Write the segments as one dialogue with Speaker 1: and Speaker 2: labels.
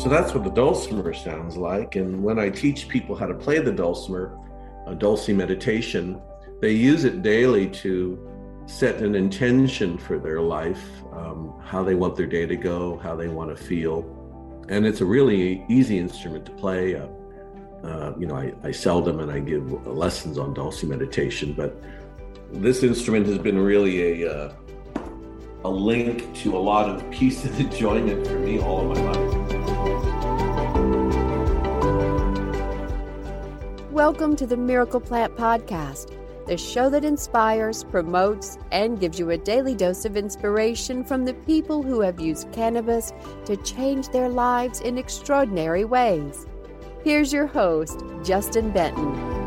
Speaker 1: So that's what the dulcimer sounds like. And when I teach people how to play the dulcimer, a dulci meditation, they use it daily to set an intention for their life, um, how they want their day to go, how they want to feel. And it's a really easy instrument to play. Uh, uh, you know, I, I sell them and I give lessons on dulci meditation, but this instrument has been really a uh, a link to a lot of peace and enjoyment for me all of my life.
Speaker 2: Welcome to the Miracle Plant Podcast, the show that inspires, promotes, and gives you a daily dose of inspiration from the people who have used cannabis to change their lives in extraordinary ways. Here's your host, Justin Benton.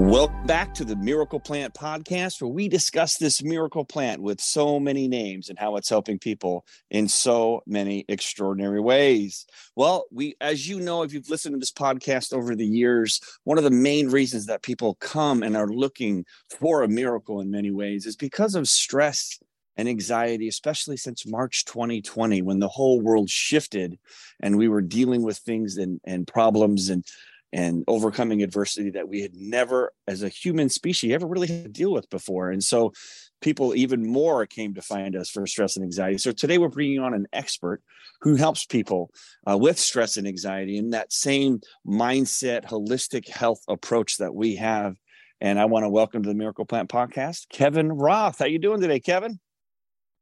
Speaker 3: Welcome back to the Miracle Plant podcast, where we discuss this miracle plant with so many names and how it's helping people in so many extraordinary ways. Well, we, as you know, if you've listened to this podcast over the years, one of the main reasons that people come and are looking for a miracle in many ways is because of stress and anxiety, especially since March 2020, when the whole world shifted and we were dealing with things and, and problems and and overcoming adversity that we had never, as a human species, ever really had to deal with before. And so people even more came to find us for stress and anxiety. So today we're bringing on an expert who helps people uh, with stress and anxiety in that same mindset, holistic health approach that we have. And I want to welcome to the Miracle Plant podcast, Kevin Roth. How are you doing today, Kevin?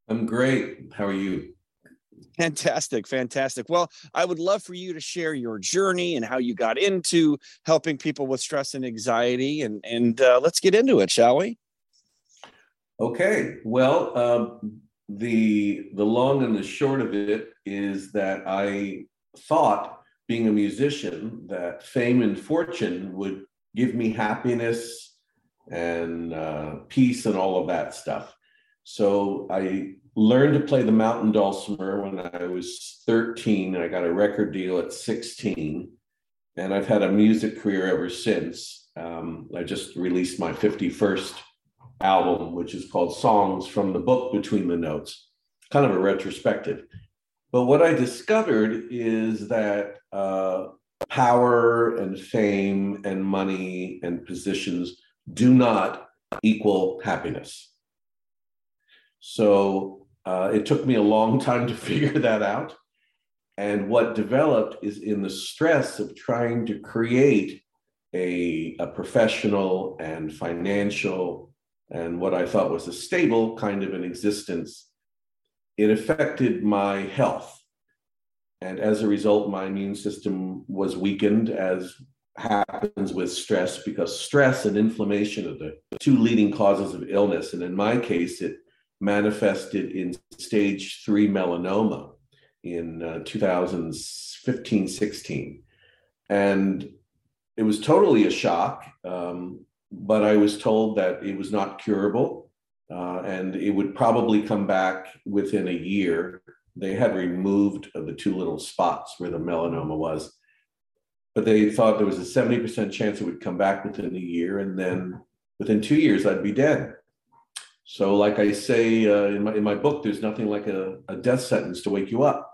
Speaker 1: I'm great. How are you?
Speaker 3: Fantastic, fantastic. Well, I would love for you to share your journey and how you got into helping people with stress and anxiety, and and uh, let's get into it, shall we?
Speaker 1: Okay. Well, um, the the long and the short of it is that I thought, being a musician, that fame and fortune would give me happiness and uh, peace and all of that stuff. So I learned to play the mountain dulcimer when I was 13. I got a record deal at 16, and I've had a music career ever since. Um, I just released my 51st album, which is called Songs from the Book Between the Notes, kind of a retrospective. But what I discovered is that uh, power and fame and money and positions do not equal happiness. So uh, it took me a long time to figure that out. And what developed is in the stress of trying to create a, a professional and financial and what I thought was a stable kind of an existence, it affected my health. And as a result, my immune system was weakened, as happens with stress, because stress and inflammation are the two leading causes of illness. And in my case, it manifested in stage three melanoma in uh, 2015 16. And it was totally a shock, um, but I was told that it was not curable uh, and it would probably come back within a year. They had removed the two little spots where the melanoma was, but they thought there was a 70% chance it would come back within a year. And then within two years, I'd be dead. So, like I say uh, in, my, in my book, there's nothing like a, a death sentence to wake you up.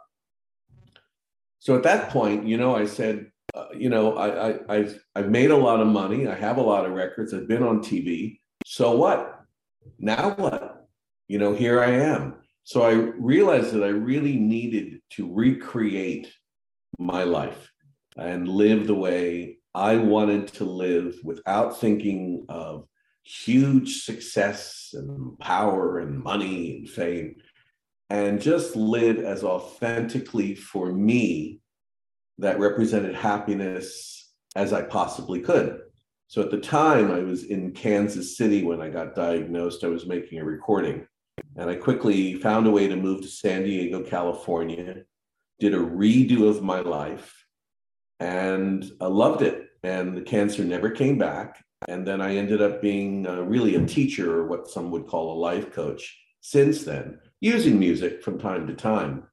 Speaker 1: So at that point, you know, I said, uh, you know, I, I, I've, I've made a lot of money. I have a lot of records. I've been on TV. So what? Now what? You know, here I am. So I realized that I really needed to recreate my life and live the way I wanted to live without thinking of huge success and power and money and fame, and just live as authentically for me that represented happiness as I possibly could. So at the time, I was in Kansas City when I got diagnosed. I was making a recording, and I quickly found a way to move to San Diego, California, did a redo of my life, and I loved it. And the cancer never came back. And then I ended up being uh, really a teacher, or what some would call a life coach, since then, using music from time to time.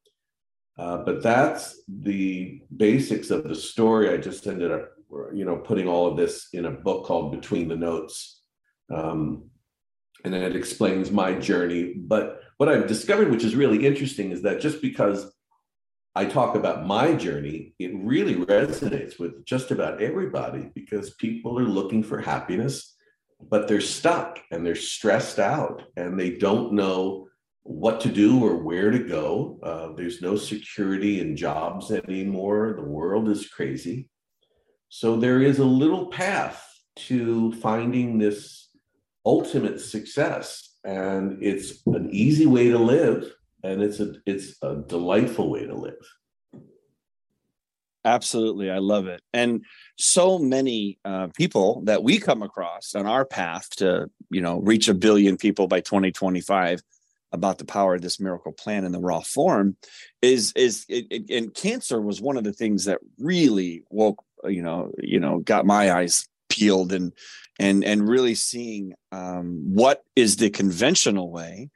Speaker 1: Uh, but that's the basics of the story. I just ended up, you know, putting all of this in a book called Between the Notes. Um, and it explains my journey. But what I've discovered, which is really interesting, is that just because I talk about my journey, it really resonates with just about everybody because people are looking for happiness, but they're stuck and they're stressed out and they don't know what to do or where to go. Uh, there's no security in jobs anymore. The world is crazy. So there is a little path to finding this ultimate success. And it's an easy way to live and it's a it's a delightful way to live.
Speaker 3: Absolutely. I love it. And so many uh, people that we come across on our path to you know reach a billion people by 2025 about the power of this miracle plan in the raw form is is it, it, and cancer was one of the things that really woke you know you know got my eyes peeled and and and really seeing um, what is the conventional way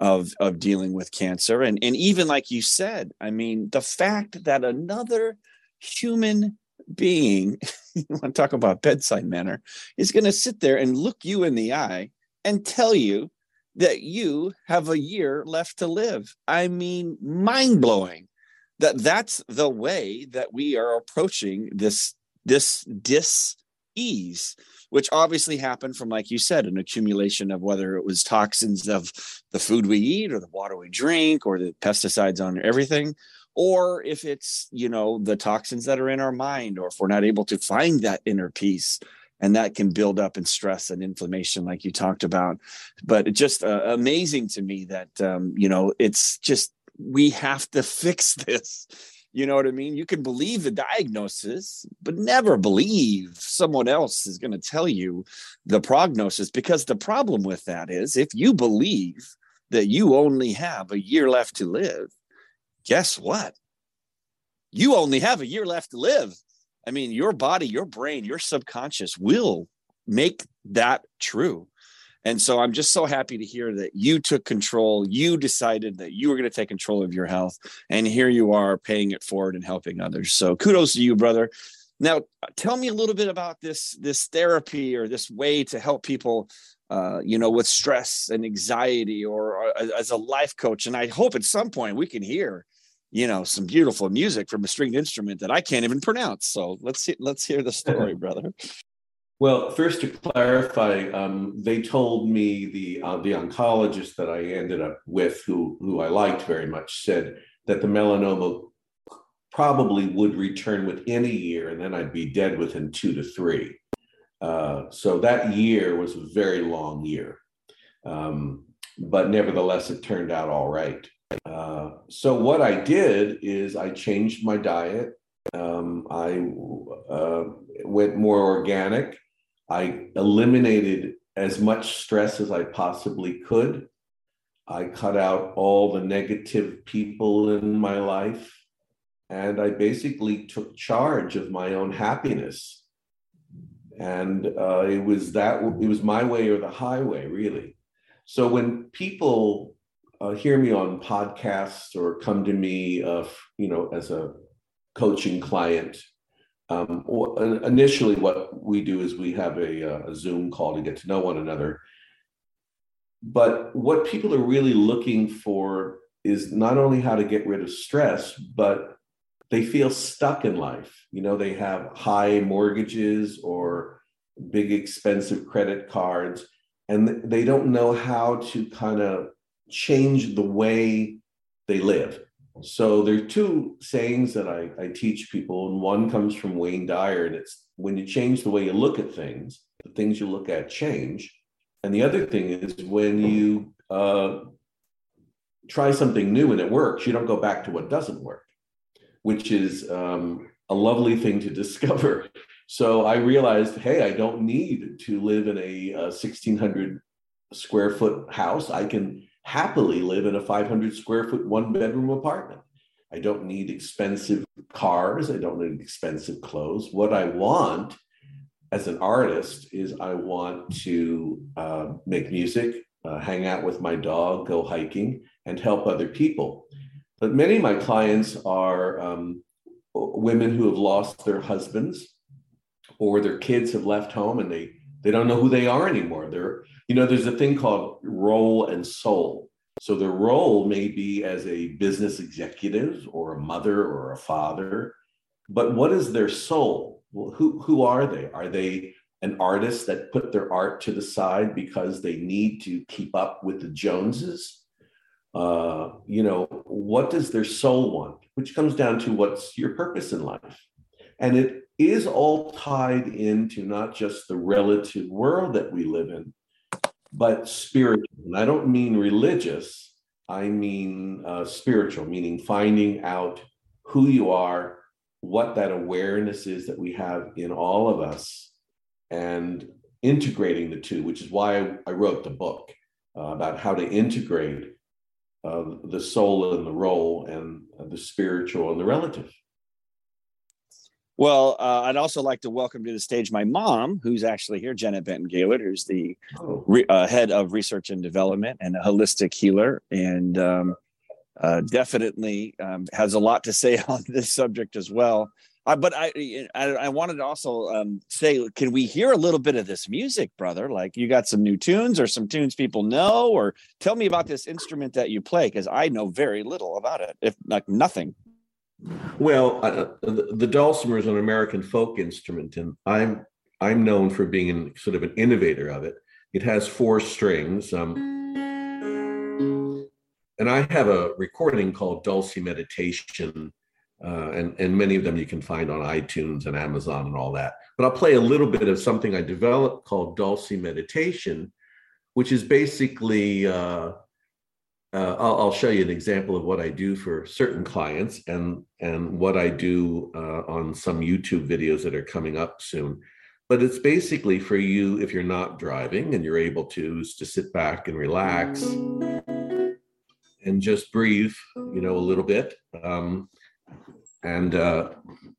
Speaker 3: of of dealing with cancer. And and even like you said i mean the fact that another human being you want to talk about bedside manner is going to sit there and look you in the eye and tell you that you have a year left to live. I mean mind blowing that that's the way that we are approaching this this dis ease which obviously happened from, like you said, an accumulation of whether it was toxins of the food we eat or the water we drink or the pesticides on everything, or if it's, you know, the toxins that are in our mind, or if we're not able to find that inner peace. And that can build up in stress and inflammation, like you talked about. But it's just uh, amazing to me that, um, you know, it's just, we have to fix this you know what I mean? You can believe the diagnosis, but never believe someone else is going to tell you the prognosis because the problem with that is if you believe that you only have a year left to live, guess what? You only have a year left to live. I mean, your body, your brain, your subconscious will make that true. And so I'm just so happy to hear that you took control. You decided that you were going to take control of your health. And here you are paying it forward and helping others. So kudos to you, brother. Now, tell me a little bit about this this therapy or this way to help people, uh, you know, with stress and anxiety, or, or as a life coach. And I hope at some point we can hear, you know, some beautiful music from a stringed instrument that I can't even pronounce. So let's see, let's hear the story, brother.
Speaker 1: Well, first to clarify, um, they told me the uh, the oncologist that I ended up with, who who I liked very much, said that the melanoma probably would return within a year, and then I'd be dead within two to three. Uh, so that year was a very long year, um, but nevertheless, it turned out all right. Uh, so what I did is I changed my diet. Um, I uh, went more organic. I eliminated as much stress as I possibly could. I cut out all the negative people in my life. And I basically took charge of my own happiness. And uh, it was that, it was my way or the highway, really. So when people uh, hear me on podcasts or come to me, uh, you know, as a coaching client, um, initially, what we do is we have a, uh, a, Zoom call to get to know one another. But what people are really looking for is not only how to get rid of stress, but they feel stuck in life. You know, they have high mortgages or big expensive credit cards, and they don't know how to kind of change the way they live. So there are two sayings that I, I teach people, and one comes from Wayne Dyer, and it's when you change the way you look at things, the things you look at change. And the other thing is when you uh, try something new and it works, you don't go back to what doesn't work, which is um, a lovely thing to discover. So I realized, hey, I don't need to live in a, a 1600 square foot house. I can happily live in a 500 square foot one bedroom apartment. I don't need expensive cars. I don't need expensive clothes. What I want as an artist is I want to uh, make music, uh, hang out with my dog, go hiking, and help other people. But many of my clients are um, women who have lost their husbands or their kids have left home and they they don't know who they are anymore. They're you know, there's a thing called role and soul. So their role may be as a business executive or a mother or a father, but what is their soul? Well, who, who are they? Are they an artist that put their art to the side because they need to keep up with the Joneses? Uh, you know, what does their soul want? Which comes down to what's your purpose in life. And it is all tied into not just the relative world that we live in, but spiritual. And I don't mean religious, I mean uh, spiritual, meaning finding out who you are, what that awareness is that we have in all of us, and integrating the two, which is why I, wrote the book uh, about how to integrate uh, the soul and the role and the spiritual and the relative.
Speaker 3: Well, uh, I'd also like to welcome to the stage my mom, who's actually here, Janet Benton Gaillard, who's the oh. re- uh, head of research and development and a holistic healer, and um, uh, definitely um, has a lot to say on this subject as well. But I, I, I, wanted to also um, say, can we hear a little bit of this music, brother? Like you got some new tunes or some tunes people know, or tell me about this instrument that you play because I know very little about it, if like nothing.
Speaker 1: Well, uh, the, the dulcimer is an American folk instrument, and I'm I'm known for being an, sort of an innovator of it. It has four strings, um, and I have a recording called Dulcie Meditation, uh, and and many of them you can find on iTunes and Amazon and all that. But I'll play a little bit of something I developed called Dulcie Meditation, which is basically uh, uh, I'll, I'll, show you an example of what I do for certain clients and and what I do uh, on some YouTube videos that are coming up soon. But it's basically for you if you're not driving and you're able to to sit back and relax and just breathe, you know, a little bit um, and uh,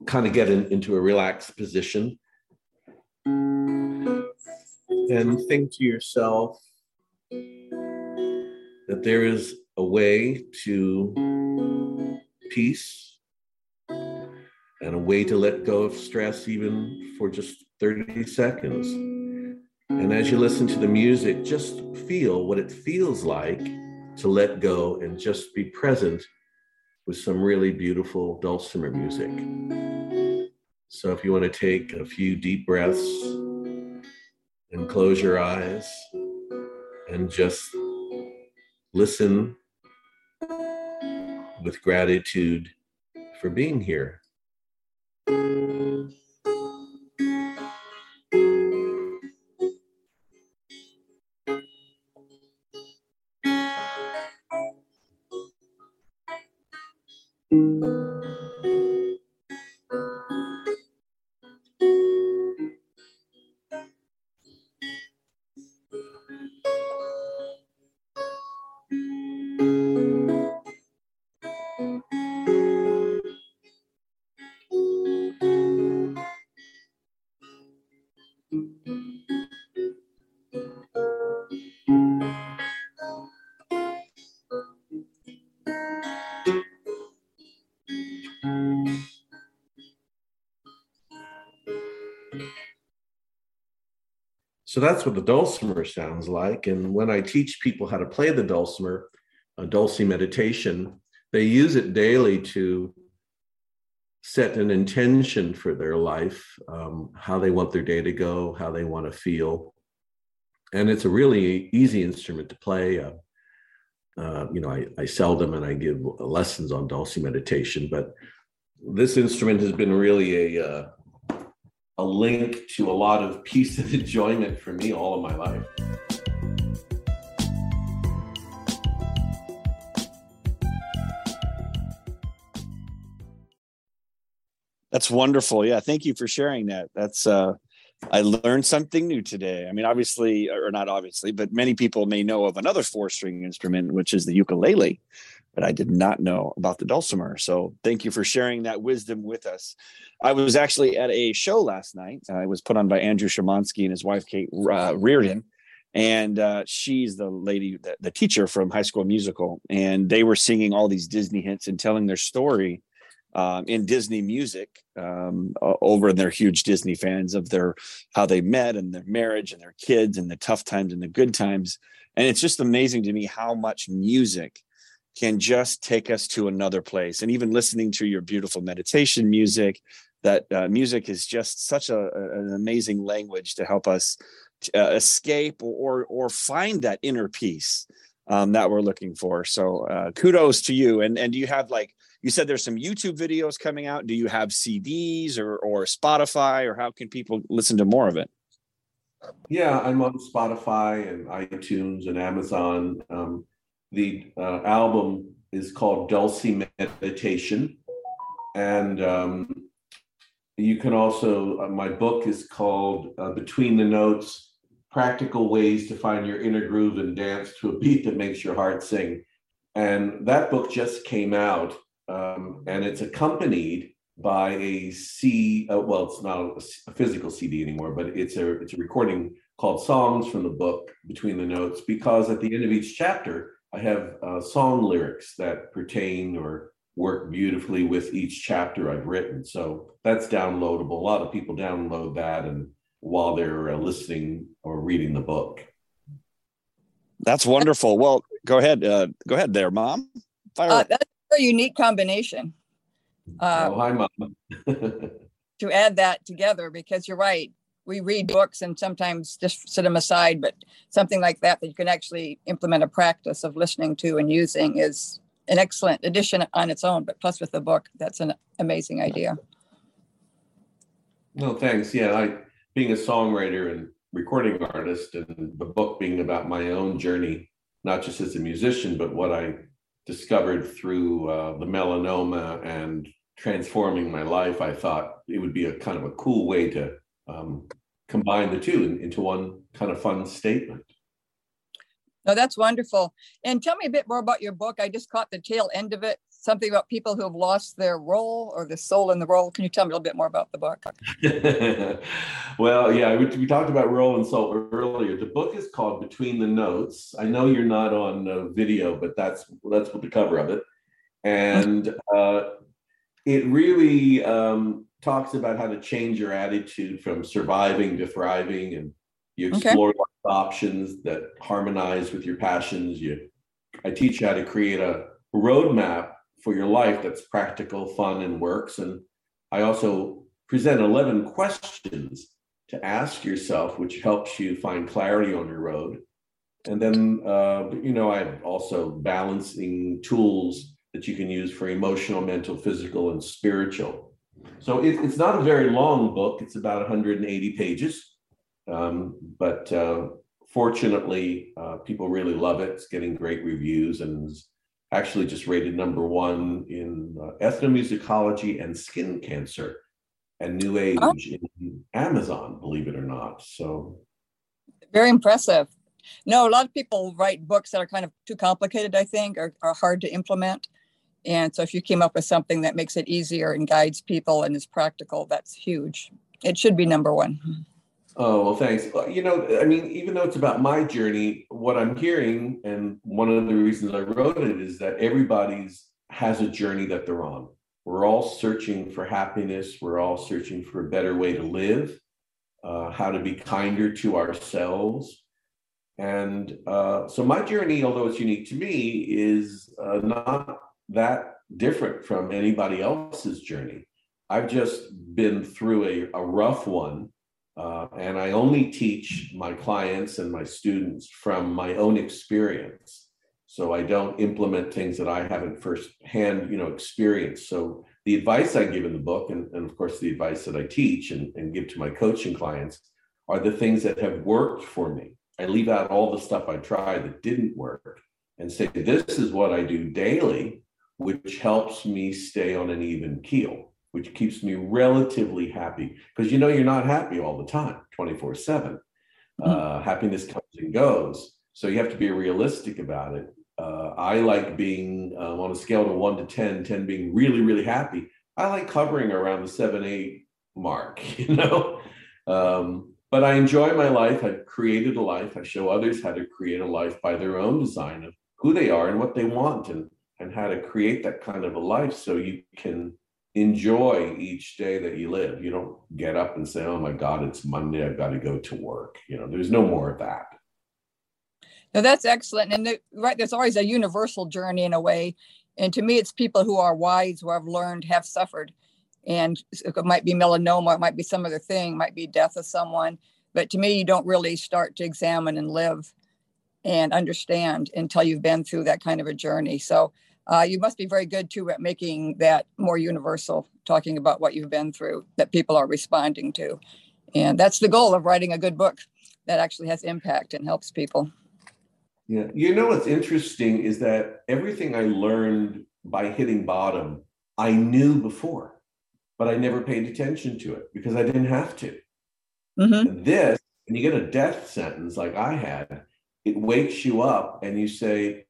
Speaker 1: kind of get in, into a relaxed position and think to yourself that there is a way to peace and a way to let go of stress even for just 30 seconds. And as you listen to the music, just feel what it feels like to let go and just be present with some really beautiful dulcimer music. So if you want to take a few deep breaths and close your eyes and just listen with gratitude for being here. So that's what the dulcimer sounds like. And when I teach people how to play the dulcimer, a meditation, they use it daily to set an intention for their life, um, how they want their day to go, how they want to feel. And it's a really easy instrument to play. Uh, uh, you know, I, I sell them and I give lessons on dulce meditation, but this instrument has been really a uh, a link to a lot of peace and enjoyment for me all of my life.
Speaker 3: That's wonderful. Yeah, thank you for sharing that. That's uh I learned something new today. I mean, obviously, or not obviously, but many people may know of another four string instrument, which is the ukulele but I did not know about the dulcimer. So thank you for sharing that wisdom with us. I was actually at a show last night. Uh, it was put on by Andrew Samonsky and his wife Kate uh, Reinders, and uh, she's the lady, the, the, teacher from High School Musical, and they were singing all these Disney hits and telling their story um, in Disney music um, over and they're huge Disney fans of their how they met and their marriage and their kids and the tough times and the good times. And it's just amazing to me how much music can just take us to another place. And even listening to your beautiful meditation music, that uh, music is just such a, an amazing language to help us uh, escape or or find that inner peace um, that we're looking for. So uh, kudos to you. And and do you have like you said there's some YouTube videos coming out. Do you have CDs or or Spotify or how can people listen to more of it?
Speaker 1: Yeah, I'm on Spotify and iTunes and Amazon. Um, the uh, album is called Dulcie Meditation, and um, you can also. Uh, my book is called uh, Between the Notes: Practical Ways to Find Your Inner Groove and Dance to a Beat That Makes Your Heart Sing. And that book just came out um, and it's accompanied by a C. Uh, well, it's not a, physical CD anymore, but it's a it's a recording called "Songs from the Book Between the Notes." Because at the end of each chapter, I have uh, song lyrics that pertain or work beautifully with each chapter I've written. So that's downloadable. A lot of people download that and while they're uh, listening or reading the book.
Speaker 3: That's wonderful. Well, go ahead. Uh, go ahead there, Mom.
Speaker 4: Fire. Uh, that's a unique combination.
Speaker 1: Uh, oh, hi, Mom.
Speaker 4: to add that together, because you're right. We read books and sometimes just set them aside, but something like that that you can actually implement a practice of listening to and using is an excellent addition on its own. But plus, with the book, that's an amazing idea.
Speaker 1: No, thanks. Yeah, I being a songwriter and recording artist, and the book being about my own journey, not just as a musician, but what I discovered through uh, the melanoma and transforming my life, I thought it would be a kind of a cool way to um, combine the two in, into one kind of fun statement.
Speaker 4: No, that's wonderful. And tell me a bit more about your book. I just caught the tail end of it. Something about people who have lost their role or the soul in the role. Can you tell me a little bit more about the book?
Speaker 1: well, yeah, we, we, talked about role and soul earlier. The book is called Between the Notes. I know you're not on uh, video, but that's that's what the cover of it, and uh, it really um, talks about how to change your attitude from surviving to thriving, and you explore okay options that harmonize with your passions. You, I teach you how to create a roadmap for your life that's practical, fun, and works. And I also present 11 questions to ask yourself, which helps you find clarity on your road. And then, uh, you know, I have also balancing tools that you can use for emotional, mental, physical, and spiritual. So it, it's not a very long book. It's about 180 pages. Um, but uh, fortunately, uh, people really love it. It's getting great reviews and actually just rated number one in uh, ethnomusicology and skin cancer and new age oh. in Amazon, believe it or not. So
Speaker 4: very impressive. No, a lot of people write books that are kind of too complicated, I think, or are hard to implement. And so if you came up with something that makes it easier and guides people and is practical, that's huge. It should be number one.
Speaker 1: Oh, well, thanks. You know, I mean, even though it's about my journey, what I'm hearing, and one of the reasons I wrote it is that everybody's has a journey that they're on. We're all searching for happiness. We're all searching for a better way to live, uh, how to be kinder to ourselves. And uh, so my journey, although it's unique to me, is uh, not that different from anybody else's journey. I've just been through a, a rough one uh, and I only teach my clients and my students from my own experience. So I don't implement things that I haven't firsthand, you know, experienced. So the advice I give in the book, and, and of course the advice that I teach and, and give to my coaching clients, are the things that have worked for me. I leave out all the stuff I tried that didn't work and say, this is what I do daily, which helps me stay on an even keel which keeps me relatively happy. Because you know you're not happy all the time 24 7 mm-hmm. uh, happiness comes and goes so you have to be realistic about it. Uh, i like being um, on a scale of 1 to 10 10 being really really happy i like hovering around the 7 8 mark you know? Um, but i enjoy my life i've created a life i show others how to create a life by their own design of who they are and what they want and and how to create that kind of a life so you can enjoy each day that you live. You don't get up and say, "Oh my God, it's Monday. I've got to go to work." You know, there's no more of that.
Speaker 4: No, that's excellent. And the, right, there's always a universal journey in a way. And to me, it's people who are wise, who have learned, have suffered. And it might be melanoma, it might be some other thing, might be death of someone. But to me, you don't really start to examine and live and understand until you've been through that kind of a journey. So uh, you must be very good too at making that more universal, talking about what you've been through that people are responding to. And that's the goal of writing a good book that actually has impact and helps people.
Speaker 1: Yeah. You know what's interesting is that everything I learned by hitting bottom, I knew before, but I never paid attention to it because I didn't have to. Mm-hmm. This, when you get a death sentence like I had, it wakes you up and you say,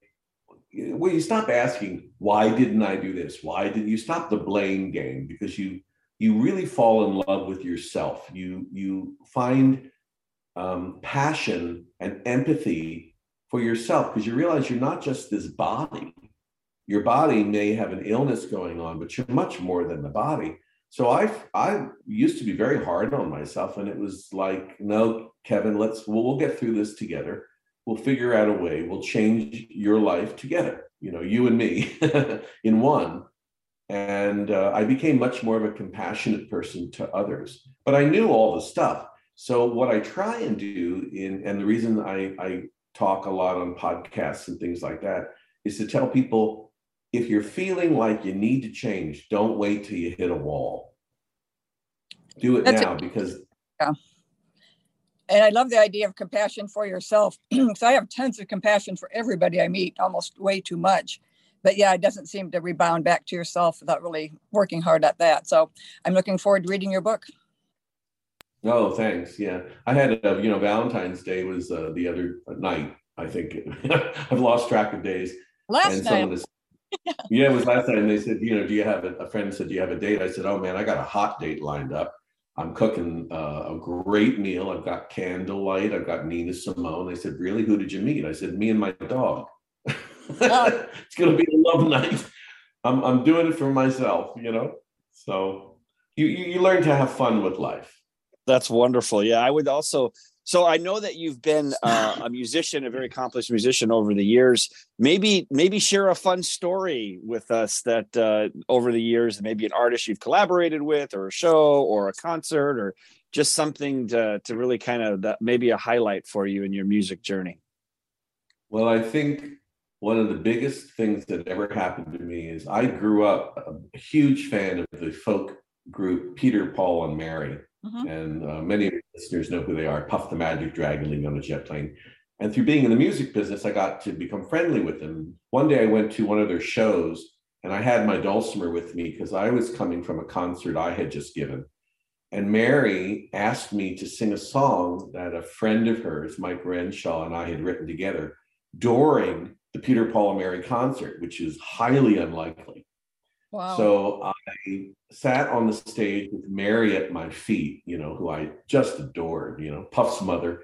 Speaker 1: well, you stop asking, why didn't I do this? Why did you stop the blame game? Because you you really fall in love with yourself. You you find um, passion and empathy for yourself because you realize you're not just this body. Your body may have an illness going on, but you're much more than the body. So I I used to be very hard on myself, and it was like, no, Kevin, let's we'll, we'll get through this together. We'll figure out a way. We'll change your life together. You know, you and me in one. And uh, I became much more of a compassionate person to others. But I knew all the stuff. So what I try and do in, and the reason I, I talk a lot on podcasts and things like that is to tell people if you're feeling like you need to change, don't wait till you hit a wall. Do it That's now because.
Speaker 4: Yeah. And I love the idea of compassion for yourself. because I have tons of compassion for everybody I meet, almost way too much. But yeah, it doesn't seem to rebound back to yourself without really working hard at that. So I'm looking forward to reading your book.
Speaker 1: Oh, thanks. Yeah, I had a, you know Valentine's Day was uh, the other night. I think I've lost track of days.
Speaker 4: Last night. Was,
Speaker 1: yeah, it was last night, and they said, you know, do you have a, a, friend said, do you have a date? I said, oh man, I got a hot date lined up. I'm cooking uh, a great meal. I've got candlelight. I've got Nina Simone. They said, really? Who did you meet? I said, me and my dog. Oh. it's gonna be a love night. I'm I'm doing it for myself, you know. So you you, you learn to have fun with life.
Speaker 3: That's wonderful. Yeah, I would also. So I know that you've been uh, a musician, a very accomplished musician over the years. Maybe maybe share a fun story with us that uh, over the years, maybe an artist you've collaborated with, or a show, or a concert, or just something to to really kind of that maybe a highlight for you in your music journey.
Speaker 1: Well, I think one of the biggest things that ever happened to me is I grew up a huge fan of the folk group Peter, Paul, and Mary Mm-hmm. And uh, many listeners know who they are Puff the Magic Dragon living on a jet plane. And through being in the music business, I got to become friendly with them. One day I went to one of their shows and I had my dulcimer with me because I was coming from a concert I had just given. And Mary asked me to sing a song that a friend of hers, Mike Renshaw, and I had written together during the Peter, Paul, and Mary concert, which is highly unlikely. Wow. So I sat on the stage with Mary at my feet, you know, who I just adored, you know, Puff's mother.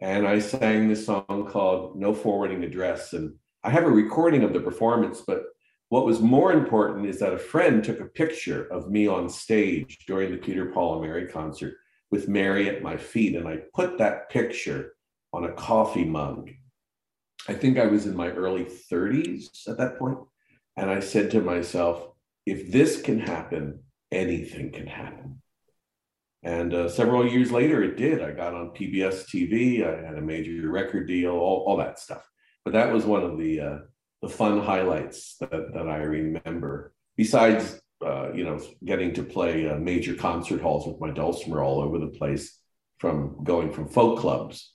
Speaker 1: And I sang this song called No Forwarding Address. And I have a recording of the performance, but what was more important is that a friend took a picture of me on stage during the Peter, Paul, and Mary concert with Mary at my feet. And I put that picture on a coffee mug. I think I was in my early 30s at that point. And I said to myself, if this can happen, anything can happen. And uh, several years later, it did. I got on PBS TV. I had a major record deal, all, all that stuff. But that was one of the uh, the fun highlights that, that I remember. Besides, uh, you know, getting to play uh, major concert halls with my dulcimer all over the place, from going from folk clubs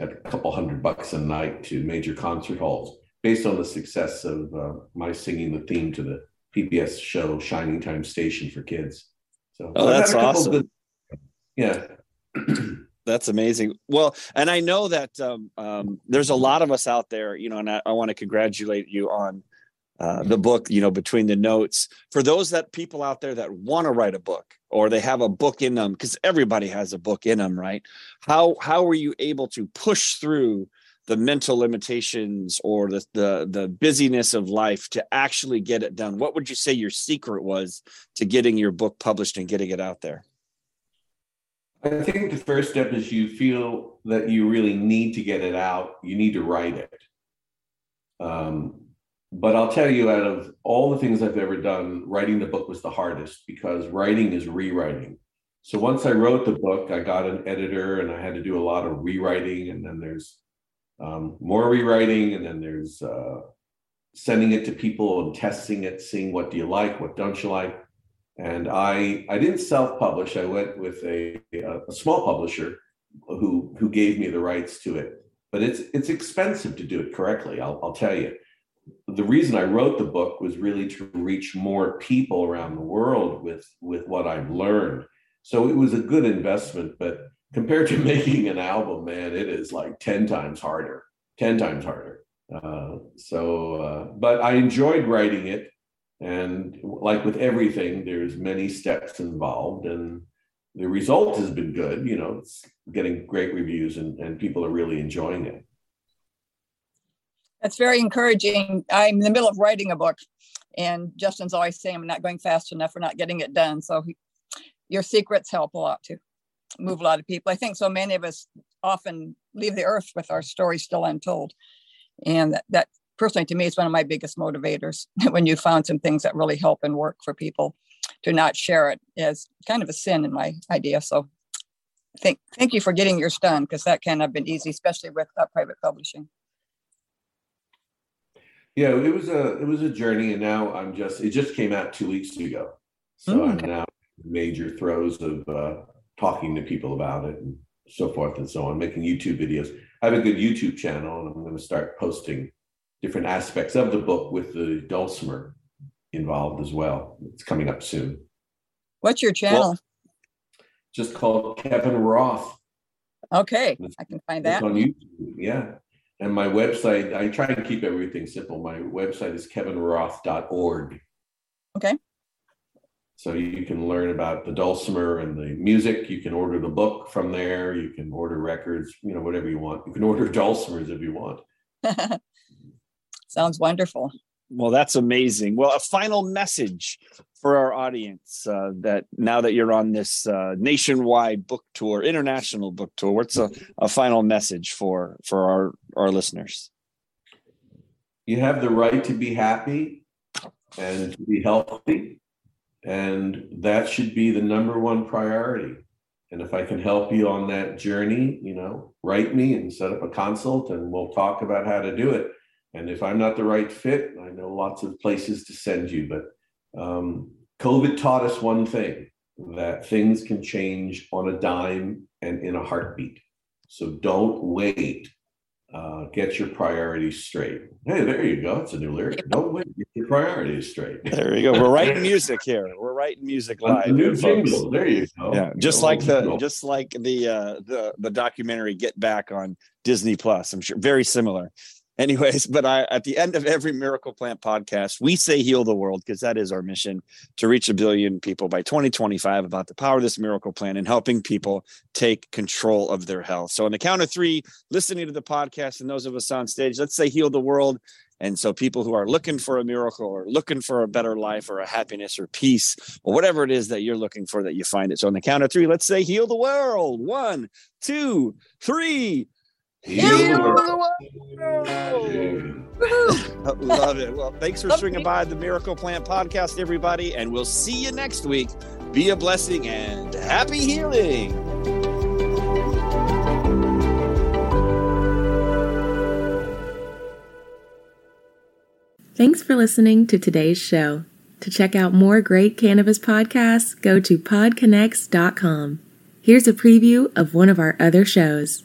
Speaker 1: at a couple hundred bucks a night to major concert halls, based on the success of uh, my singing the theme to the PBS show Shining Time Station for kids.
Speaker 3: So oh, that's awesome. Good,
Speaker 1: yeah.
Speaker 3: that's amazing. Well, and I know that um, um, there's a lot of us out there, you know, and I, I want to congratulate you on uh, the book, you know, between the notes. For those that people out there that want to write a book or they have a book in them, because everybody has a book in them, right? How how were you able to push through the mental limitations or the, the the busyness of life to actually get it done? What would you say your secret was to getting your book published and getting it out there?
Speaker 1: I think the first step is you feel that you really need to get it out. You need to write it. Um, but i'll tell you out of all the things i've ever done writing the book was the hardest because writing is rewriting. So once i wrote the book i got an editor and i had to do a lot of rewriting and then there's um, more rewriting, and then there's uh, sending it to people and testing it, seeing what do you like, what don't you like. And I I didn't self-publish. I went with a, a small publisher who who gave me the rights to it. But it's it's expensive to do it correctly. I'll, I'll tell you. The reason I wrote the book was really to reach more people around the world with with what I've learned. So it was a good investment, but compared to making an album, man, it is like 10 times harder, 10 times harder. Uh, so, uh, but I enjoyed writing it. And like with everything, there's many steps involved and the result has been good. You know, it's getting great reviews and, and people are really enjoying it.
Speaker 4: That's very encouraging. I'm in the middle of writing a book and Justin's always saying I'm not going fast enough. We're not getting it done. So he, your secrets help a lot too move a lot of people. I think so many of us often leave the earth with our story still untold. And that, that personally to me is one of my biggest motivators when you found some things that really help and work for people to not share it is kind of a sin in my idea. So thank thank you for getting yours done because that can have been easy, especially with uh, private publishing.
Speaker 1: Yeah, it was a it was a journey, and now I'm just it just came out two weeks ago, so mm, I'm now major throes of uh, talking to people about it and so forth and so on, making YouTube videos. I have a good YouTube channel and I'm going to start posting different aspects of the book with the dulcimer involved as well. It's coming up soon.
Speaker 4: What's your channel? Well,
Speaker 1: just called Kevin Roth.
Speaker 4: Okay, I can find that.
Speaker 1: on YouTube, yeah. And my website, I try to keep everything simple. My website is kevinroth.org.
Speaker 4: Okay.
Speaker 1: So you can learn about the dulcimer and the music. You can order the book from there. You can order records, you know, whatever you want. You can order dulcimers if you want.
Speaker 4: Sounds wonderful.
Speaker 3: Well, that's amazing. Well, a final message for our audience uh, that now that you're on this uh, nationwide book tour, international book tour, what's a, a final message for for our our listeners?
Speaker 1: You have the right to be happy and to be healthy and that should be the number one priority. And if I can help you on that journey, you know, write me and set up a consult and we'll talk about how to do it. And if I'm not the right fit, I know lots of places to send you. But um, COVID taught us one thing that things can change on a dime and in a heartbeat. So don't wait uh, get your priorities straight. Hey, there you go. It's a new lyric. Don't wait, get your priorities straight.
Speaker 3: There you go. We're writing music here. We're writing music live.
Speaker 1: new jingle. There you go.
Speaker 3: Yeah, just like the just like the uh, the the documentary Get Back on Disney Plus. I'm sure very similar anyways but i at the end of every miracle plant podcast we say heal the world because that is our mission to reach a billion people by 2025 about the power of this miracle plant and helping people take control of their health. So on the count of three listening to the podcast and those of us on stage let's say heal the world. And so people who are looking for a miracle or looking for a better life or a happiness or peace or whatever it is that you're looking for that you find it. So on the count of three let's say heal the world. One two three Love it. Well, thanks for swinging by the Miracle Plant podcast, everybody, and we'll see you next week. Be a blessing and happy healing.
Speaker 5: Thanks for listening to today's show. To check out more great cannabis podcasts, go to podconx.com. Here's a preview of one of our other shows.